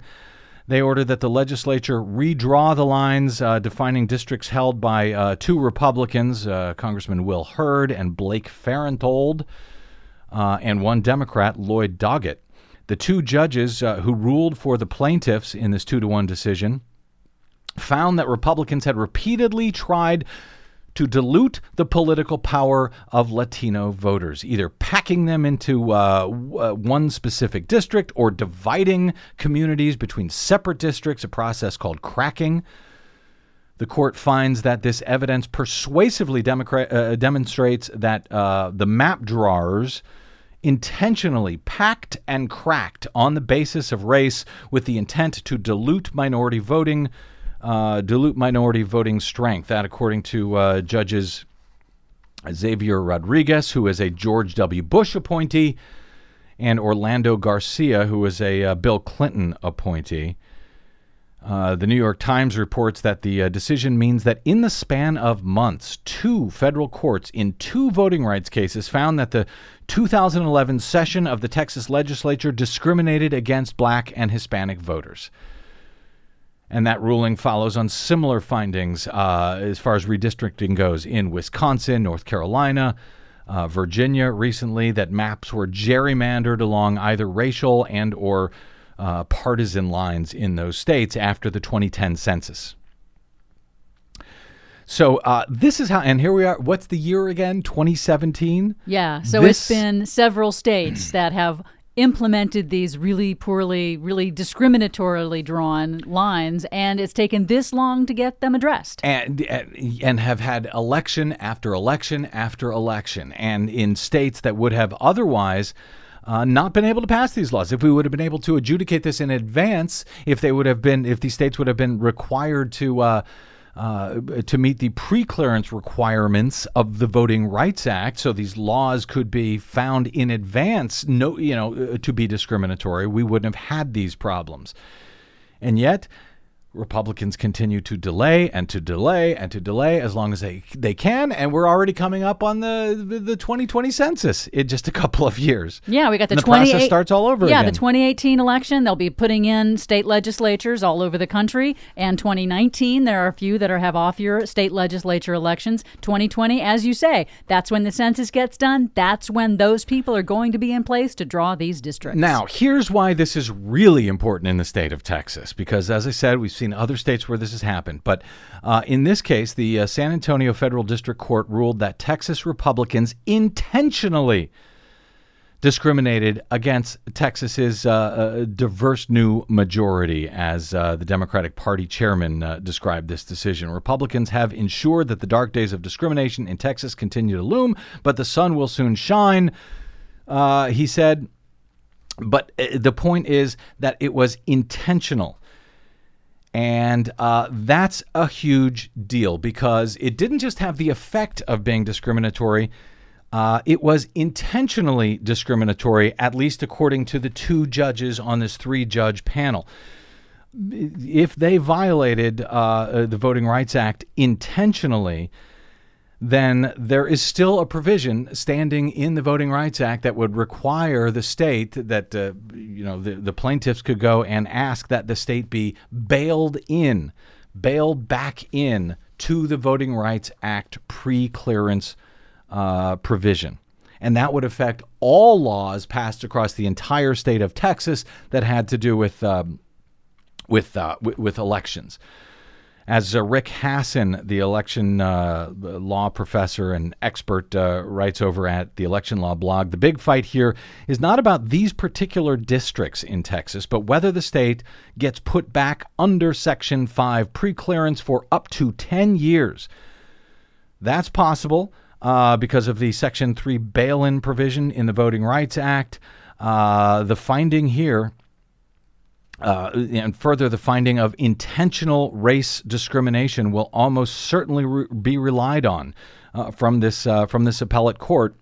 They ordered that the legislature redraw the lines uh, defining districts held by uh, two Republicans, uh, Congressman Will Hurd and Blake Farenthold, uh, and one Democrat, Lloyd Doggett. The two judges uh, who ruled for the plaintiffs in this two to one decision found that Republicans had repeatedly tried to dilute the political power of Latino voters, either packing them into uh, uh, one specific district or dividing communities between separate districts, a process called cracking. The court finds that this evidence persuasively democra- uh, demonstrates that uh, the map drawers intentionally packed and cracked on the basis of race with the intent to dilute minority voting, uh, dilute minority voting strength. That, according to uh, judges Xavier Rodriguez, who is a George W. Bush appointee, and Orlando Garcia, who is a uh, Bill Clinton appointee. Uh, the New York Times reports that the uh, decision means that in the span of months, two federal courts in two voting rights cases found that the 2011 session of the Texas legislature discriminated against black and Hispanic voters. And that ruling follows on similar findings uh, as far as redistricting goes in Wisconsin, North Carolina, uh, Virginia recently, that maps were gerrymandered along either racial and or uh, partisan lines in those states after the 2010 census. So uh, this is how, and here we are. What's the year again? 2017. Yeah. So This- it's been several states that have implemented these really poorly, really discriminatorily drawn lines, and it's taken this long to get them addressed. and and have had election after election after election, and in states that would have otherwise. Uh, not been able to pass these laws. If we would have been able to adjudicate this in advance, if they would have been, if these states would have been required to uh, uh, to meet the pre-clearance requirements of the Voting Rights Act, so these laws could be found in advance, no, you know, uh, to be discriminatory, we wouldn't have had these problems. And yet, Republicans continue to delay and to delay and to delay as long as they they can, and we're already coming up on the the, the 2020 census in just a couple of years. Yeah, we got the, And the process starts all over Yeah, again. the 2018 election, they'll be putting in state legislatures all over the country. And 2019, there are a few that are have off year state legislature elections. 2020, as you say, that's when the census gets done. That's when those people are going to be in place to draw these districts. Now, here's why this is really important in the state of Texas, because as I said, we've seen other states where this has happened. But uh, in this case, the uh, San Antonio Federal District Court ruled that Texas Republicans intentionally discriminated against Texas's uh, uh, diverse new majority, as uh, the Democratic Party chairman uh, described this decision. Republicans have ensured that the dark days of discrimination in Texas continue to loom, but the sun will soon shine. He said, but the point is that it was intentional. And uh, that's a huge deal because it didn't just have the effect of being discriminatory, uh, it was intentionally discriminatory, at least according to the two judges on this three judge panel. If they violated uh, the Voting Rights Act intentionally, then there is still a provision standing in the Voting Rights Act that would require the state that uh, you know the, the plaintiffs could go and ask that the state be bailed in bailed back in to the Voting Rights Act pre clearance uh, provision. And that would affect all laws passed across the entire state of Texas that had to do with, um, with, uh, with, with elections. As uh, Rick Hasen, the election uh, law professor and expert, uh, writes over at the Election Law blog, the big fight here is not about these particular districts in Texas, but whether the state gets put back under Section 5 preclearance for up to 10 years. That's possible uh, because of the Section 3 bail in provision in the Voting Rights Act. Uh, the finding here uh, and further, the finding of intentional race discrimination will almost certainly re- be relied on uh, from this uh, from this appellate court.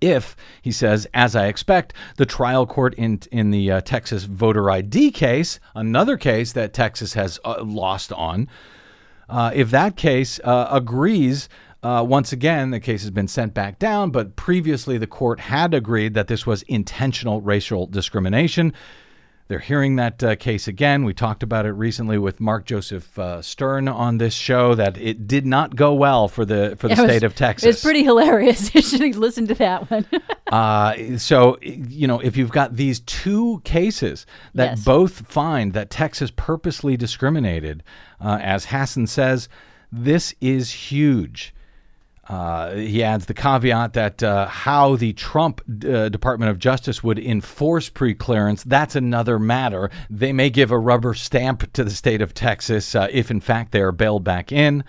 If he says, as I expect, the trial court in in the uh, Texas voter ID case, another case that Texas has uh, lost on, uh, if that case agrees. once again, the case has been sent back down, but previously the court had agreed that this was intentional racial discrimination. They're hearing that uh, case again. We talked about it recently with Mark Joseph uh, Stern on this show that it did not go well for the for the it state was- of Texas. It's pretty hilarious. you should listen to that one. Uh, so, you know, if you've got these two cases that Yes. both find that Texas purposely discriminated, uh, as Hasen says, this is huge. Uh, he adds the caveat that uh, how the Trump uh, Department of Justice would enforce preclearance, that's another matter. They may give a rubber stamp to the state of Texas uh, if, in fact, they are bailed back in.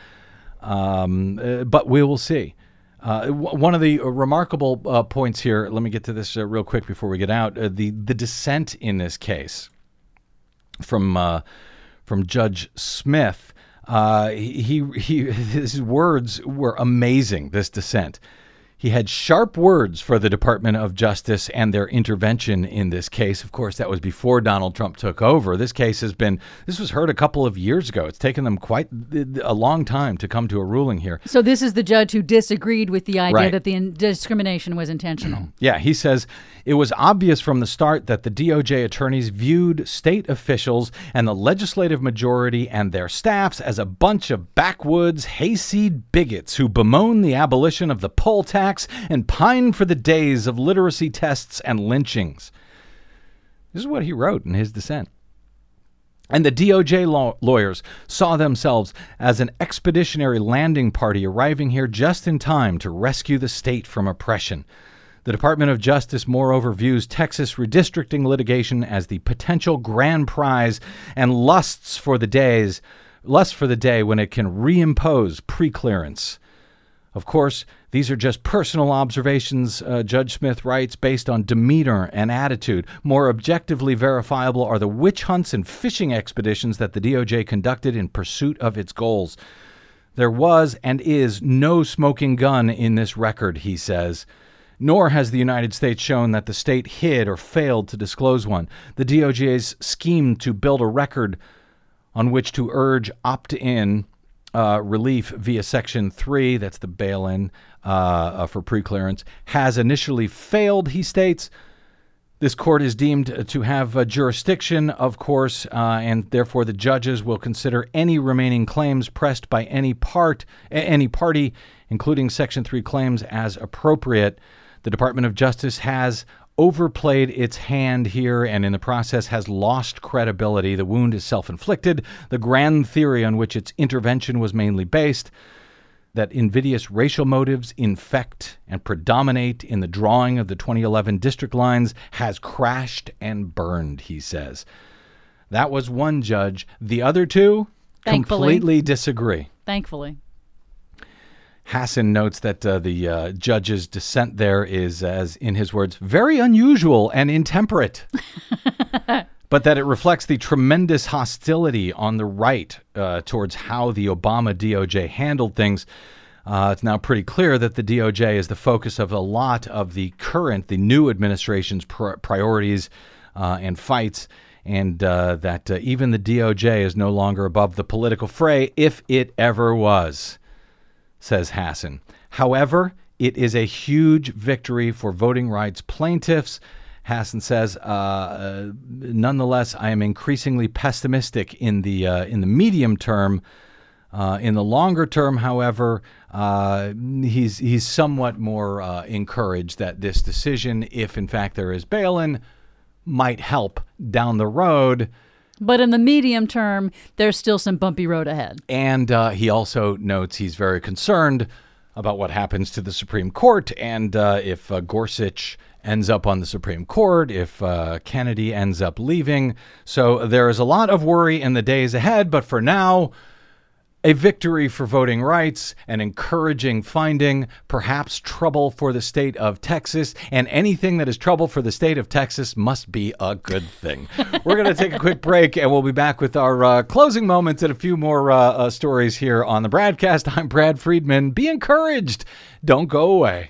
Um, uh, but we will see. Uh, one of the remarkable uh, points here, let me get to this uh, real quick before we get out. The, the dissent in this case from, from Judge Smith, uh, he, he, his words were amazing, this dissent. He had sharp words for the Department of Justice and their intervention in this case. Of course, that was before Donald Trump took over. This case has been, this was heard a couple of years ago. It's taken them quite a long time to come to a ruling here. so this is the judge who disagreed with the idea Right. that the in- discrimination was intentional. Yeah, he says it was obvious from the start that the DOJ attorneys viewed state officials and the legislative majority and their staffs as a bunch of backwoods, hayseed bigots who bemoan the abolition of the poll tax and pine for the days of literacy tests and lynchings. This is what he wrote in his dissent. And the DOJ law- lawyers saw themselves as an expeditionary landing party arriving here just in time to rescue the state from oppression. The Department of Justice, moreover, views Texas redistricting litigation as the potential grand prize and lusts for the days, lusts for the day when it can reimpose preclearance. Of course, these are just personal observations, uh, Judge Smith writes, based on demeanor and attitude. More objectively verifiable are the witch hunts and fishing expeditions that the DOJ conducted in pursuit of its goals. There was and is no smoking gun in this record, he says. Nor has the United States shown that the state hid or failed to disclose one. The DOJ's scheme to build a record on which to urge opt in uh, relief via Section 3, that's the bail in uh, for preclearance, has initially failed, he states. This court is deemed to have uh, jurisdiction, of course, uh, and therefore the judges will consider any remaining claims pressed by any part, any party, including Section 3 claims, as appropriate. The Department of Justice has overplayed its hand here and in the process has lost credibility. The wound is self inflicted. The grand theory on which its intervention was mainly based, that invidious racial motives infect and predominate in the drawing of the 2011 district lines, has crashed and burned, he says. That was one judge. The other two Thankfully. completely disagree. Thankfully. Hasen notes that uh, the uh, judge's dissent there is, as in his words, very unusual and intemperate, but that it reflects the tremendous hostility on the right uh, towards how the Obama DOJ handled things. Uh, it's now pretty clear that the DOJ is the focus of a lot of the current, the new administration's pr- priorities uh, and fights, and uh, that uh, even the DOJ is no longer above the political fray, if it ever was says Hasen. However, it is a huge victory for voting rights plaintiffs Hasen says, uh, uh, nonetheless, I am increasingly pessimistic in the uh, in the medium term. Uh, in the longer term, however, uh, he's he's somewhat more uh, encouraged that this decision, if in fact there is bail-in, might help down the road. But in the medium term, there's still some bumpy road ahead. And uh, he also notes he's very concerned about what happens to the Supreme Court and uh, if uh, Gorsuch ends up on the Supreme Court, if uh, Kennedy ends up leaving. So there is a lot of worry in the days ahead, but for now, a victory for voting rights, an encouraging finding, perhaps trouble for the state of Texas, and anything that is trouble for the state of Texas must be a good thing. We're going to take a quick break and we'll be back with our uh, closing moments and a few more uh, uh, stories here on the Bradcast. I'm Brad Friedman. Be encouraged. Don't go away.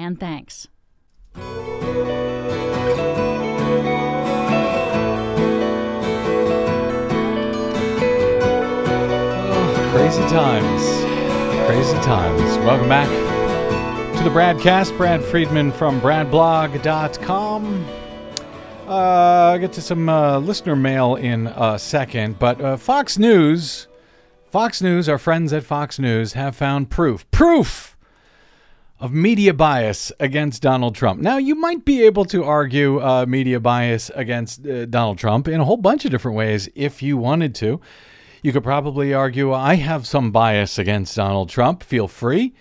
and thanks. Crazy times. Crazy times. Welcome back to the Bradcast. Brad Friedman from BradBlog.com. Uh, I'll get to some uh, listener mail in a second, but uh, Fox News, Fox News, our friends at Fox News have found proof, proof of media bias against Donald Trump. Now, you might be able to argue uh, media bias against uh, Donald Trump in a whole bunch of different ways if you wanted to. You could probably argue, I have some bias against Donald Trump. Feel free.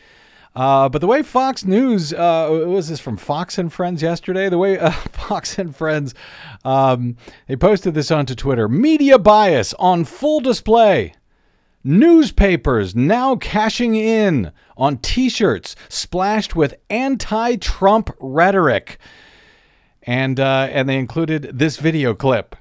Uh, but the way Fox News, uh, was this from Fox and Friends yesterday? The way uh, Fox and Friends, um, they posted this onto Twitter media bias on full display. Newspapers now cashing in on t shirts splashed with anti Trump rhetoric. And, uh, and they included this video clip.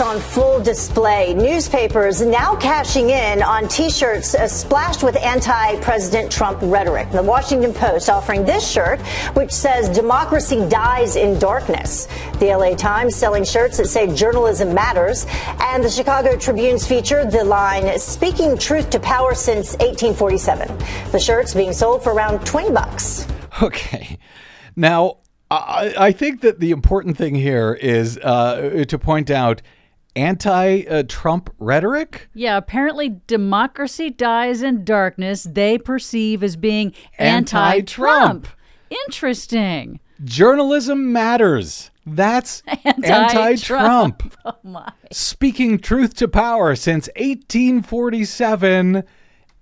On full display. Newspapers now cashing in on T-shirts uh, splashed with anti-President Trump rhetoric. The Washington Post offering this shirt, which says "Democracy dies in darkness." The LA Times selling shirts that say "Journalism matters," and the Chicago Tribune's feature the line "Speaking truth to power since 1847." The shirts being sold for around 20 bucks. Okay. Now, I, I think that the important thing here is uh, to point out anti uh, Trump rhetoric. Yeah, apparently democracy dies in darkness they perceive as being anti Trump. Anti-Trump. Interesting. Journalism matters. That's anti Trump. Oh my. Speaking truth to power since 1847.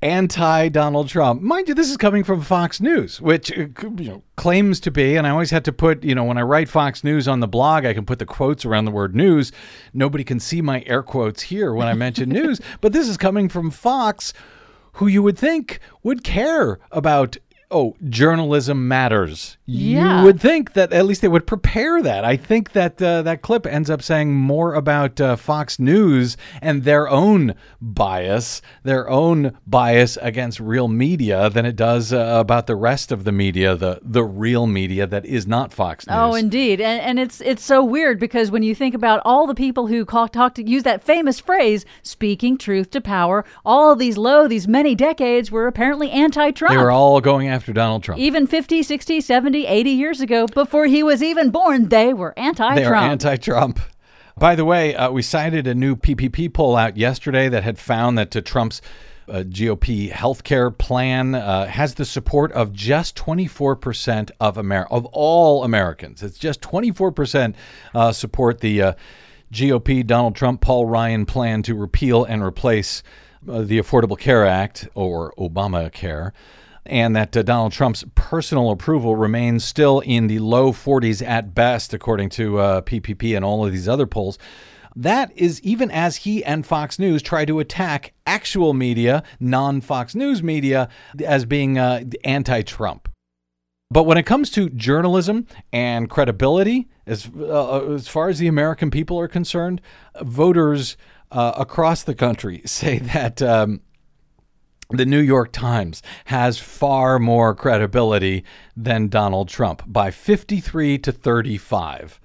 Anti Donald Trump. Mind you, this is coming from Fox News, which uh, you know, claims to be, and I always had to put, you know, when I write Fox News on the blog, I can put the quotes around the word news. Nobody can see my air quotes here when I mention news, but this is coming from Fox, who you would think would care about oh, journalism matters. Yeah. You would think that at least they would prepare that. I think that uh, that clip ends up saying more about uh, Fox News and their own bias, their own bias against real media than it does uh, about the rest of the media, the the real media that is not Fox News. Oh, indeed, and, and it's it's so weird because when you think about all the people who call, talk to use that famous phrase "speaking truth to power," all of these low, these many decades were apparently anti-Trump. They were all going after Donald Trump. even 50, 60, 70, 80 years ago, before he was even born, they were anti-Trump. They are anti-Trump. By the way, uh, we cited a new PPP poll out yesterday that had found that uh, Trump's uh, GOP healthcare plan uh, has the support of just 24% of Amer- of all Americans. It's just 24% uh, support the uh, GOP Donald Trump Paul Ryan plan to repeal and replace uh, the Affordable Care Act or Obamacare and that uh, Donald Trump's personal approval remains still in the low 40s at best, according to uh, PPP and all of these other polls. That is even as he and Fox News try to attack actual media, non Fox News media, as being uh, anti Trump. But when it comes to journalism and credibility, as, uh, as far as the American people are concerned, voters uh, across the country say that um, the New York Times has far more credibility than Donald Trump by 53 to 35.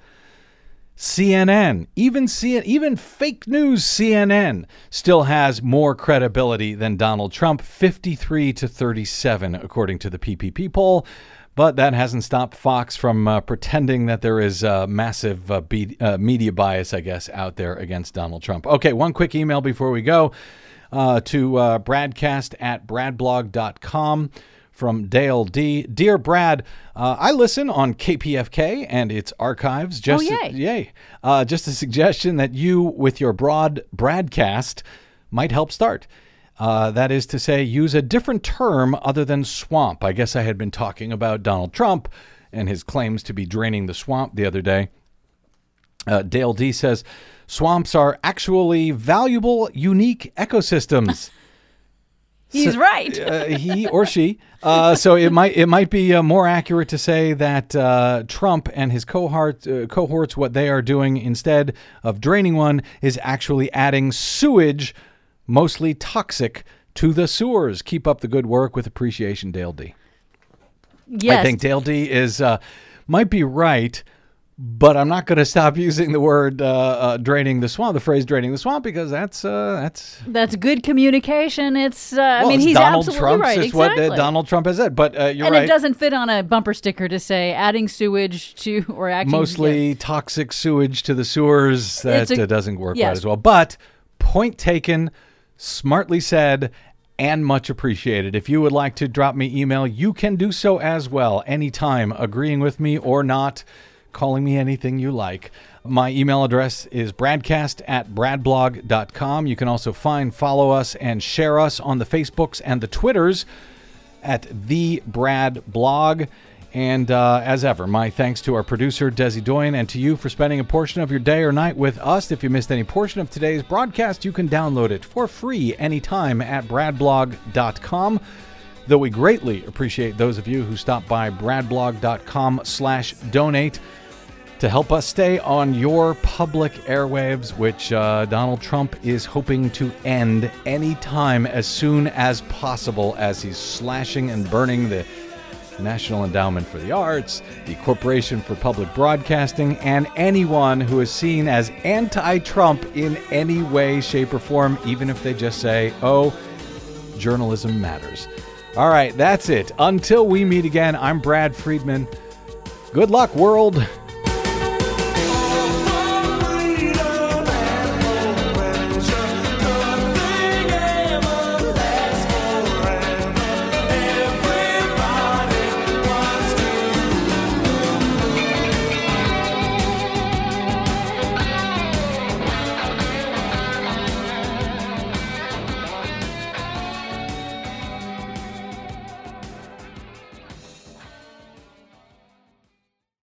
CNN, even CNN, even fake news CNN still has more credibility than Donald Trump, 53 to 37 according to the PPP poll. But that hasn't stopped Fox from uh, pretending that there is uh, massive uh, be- uh, media bias, I guess, out there against Donald Trump. Okay, one quick email before we go uh, to uh, bradcast at bradblog.com from Dale D. Dear Brad, uh, I listen on KPFK and its archives. Just Oh, yay. yay. Uh, just a suggestion that you, with your broad broadcast, might help start. Uh, that is to say, use a different term other than swamp. I guess I had been talking about Donald Trump and his claims to be draining the swamp the other day. Uh, Dale D says swamps are actually valuable, unique ecosystems. He's right. uh, he or she. Uh, so it might it might be uh, more accurate to say that uh, Trump and his cohort uh, cohorts what they are doing instead of draining one is actually adding sewage, mostly toxic, to the sewers. Keep up the good work with appreciation, Dale D. yes. I think Dale D is uh, might be right, but I'm not going to stop using the word uh, uh, draining the swamp, the phrase draining the swamp, because that's uh, that's. That's good communication. It's, uh, I mean, it's he's Donald absolutely Trump's. right. It's exactly. what uh, Donald Trump has said. But uh, you're and right. it doesn't fit on a bumper sticker to say adding sewage to or acting Mostly toxic sewage to the sewers. That a- uh, doesn't work yes. quite as well. But point taken, smartly said. And much appreciated. If you would like to drop me email, you can do so as well anytime, agreeing with me or not, calling me anything you like. My email address is bradcast at bradblog.com. You can also find, follow us, and share us on the Facebooks and the Twitters at the Brad Blog. And uh, as ever, my thanks to our producer, Desi Doyen, and to you for spending a portion of your day or night with us. If you missed any portion of today's broadcast, you can download it for free anytime at bradblog.com. Though we greatly appreciate those of you who stop by bradblog.com slash donate to help us stay on your public airwaves, which uh, Donald Trump is hoping to end anytime as soon as possible as he's slashing and burning the National Endowment for the Arts, the Corporation for Public Broadcasting, and anyone who is seen as anti Trump in any way, shape, or form, even if they just say, oh, journalism matters. All right, that's it. Until we meet again, I'm Brad Friedman. Good luck, world.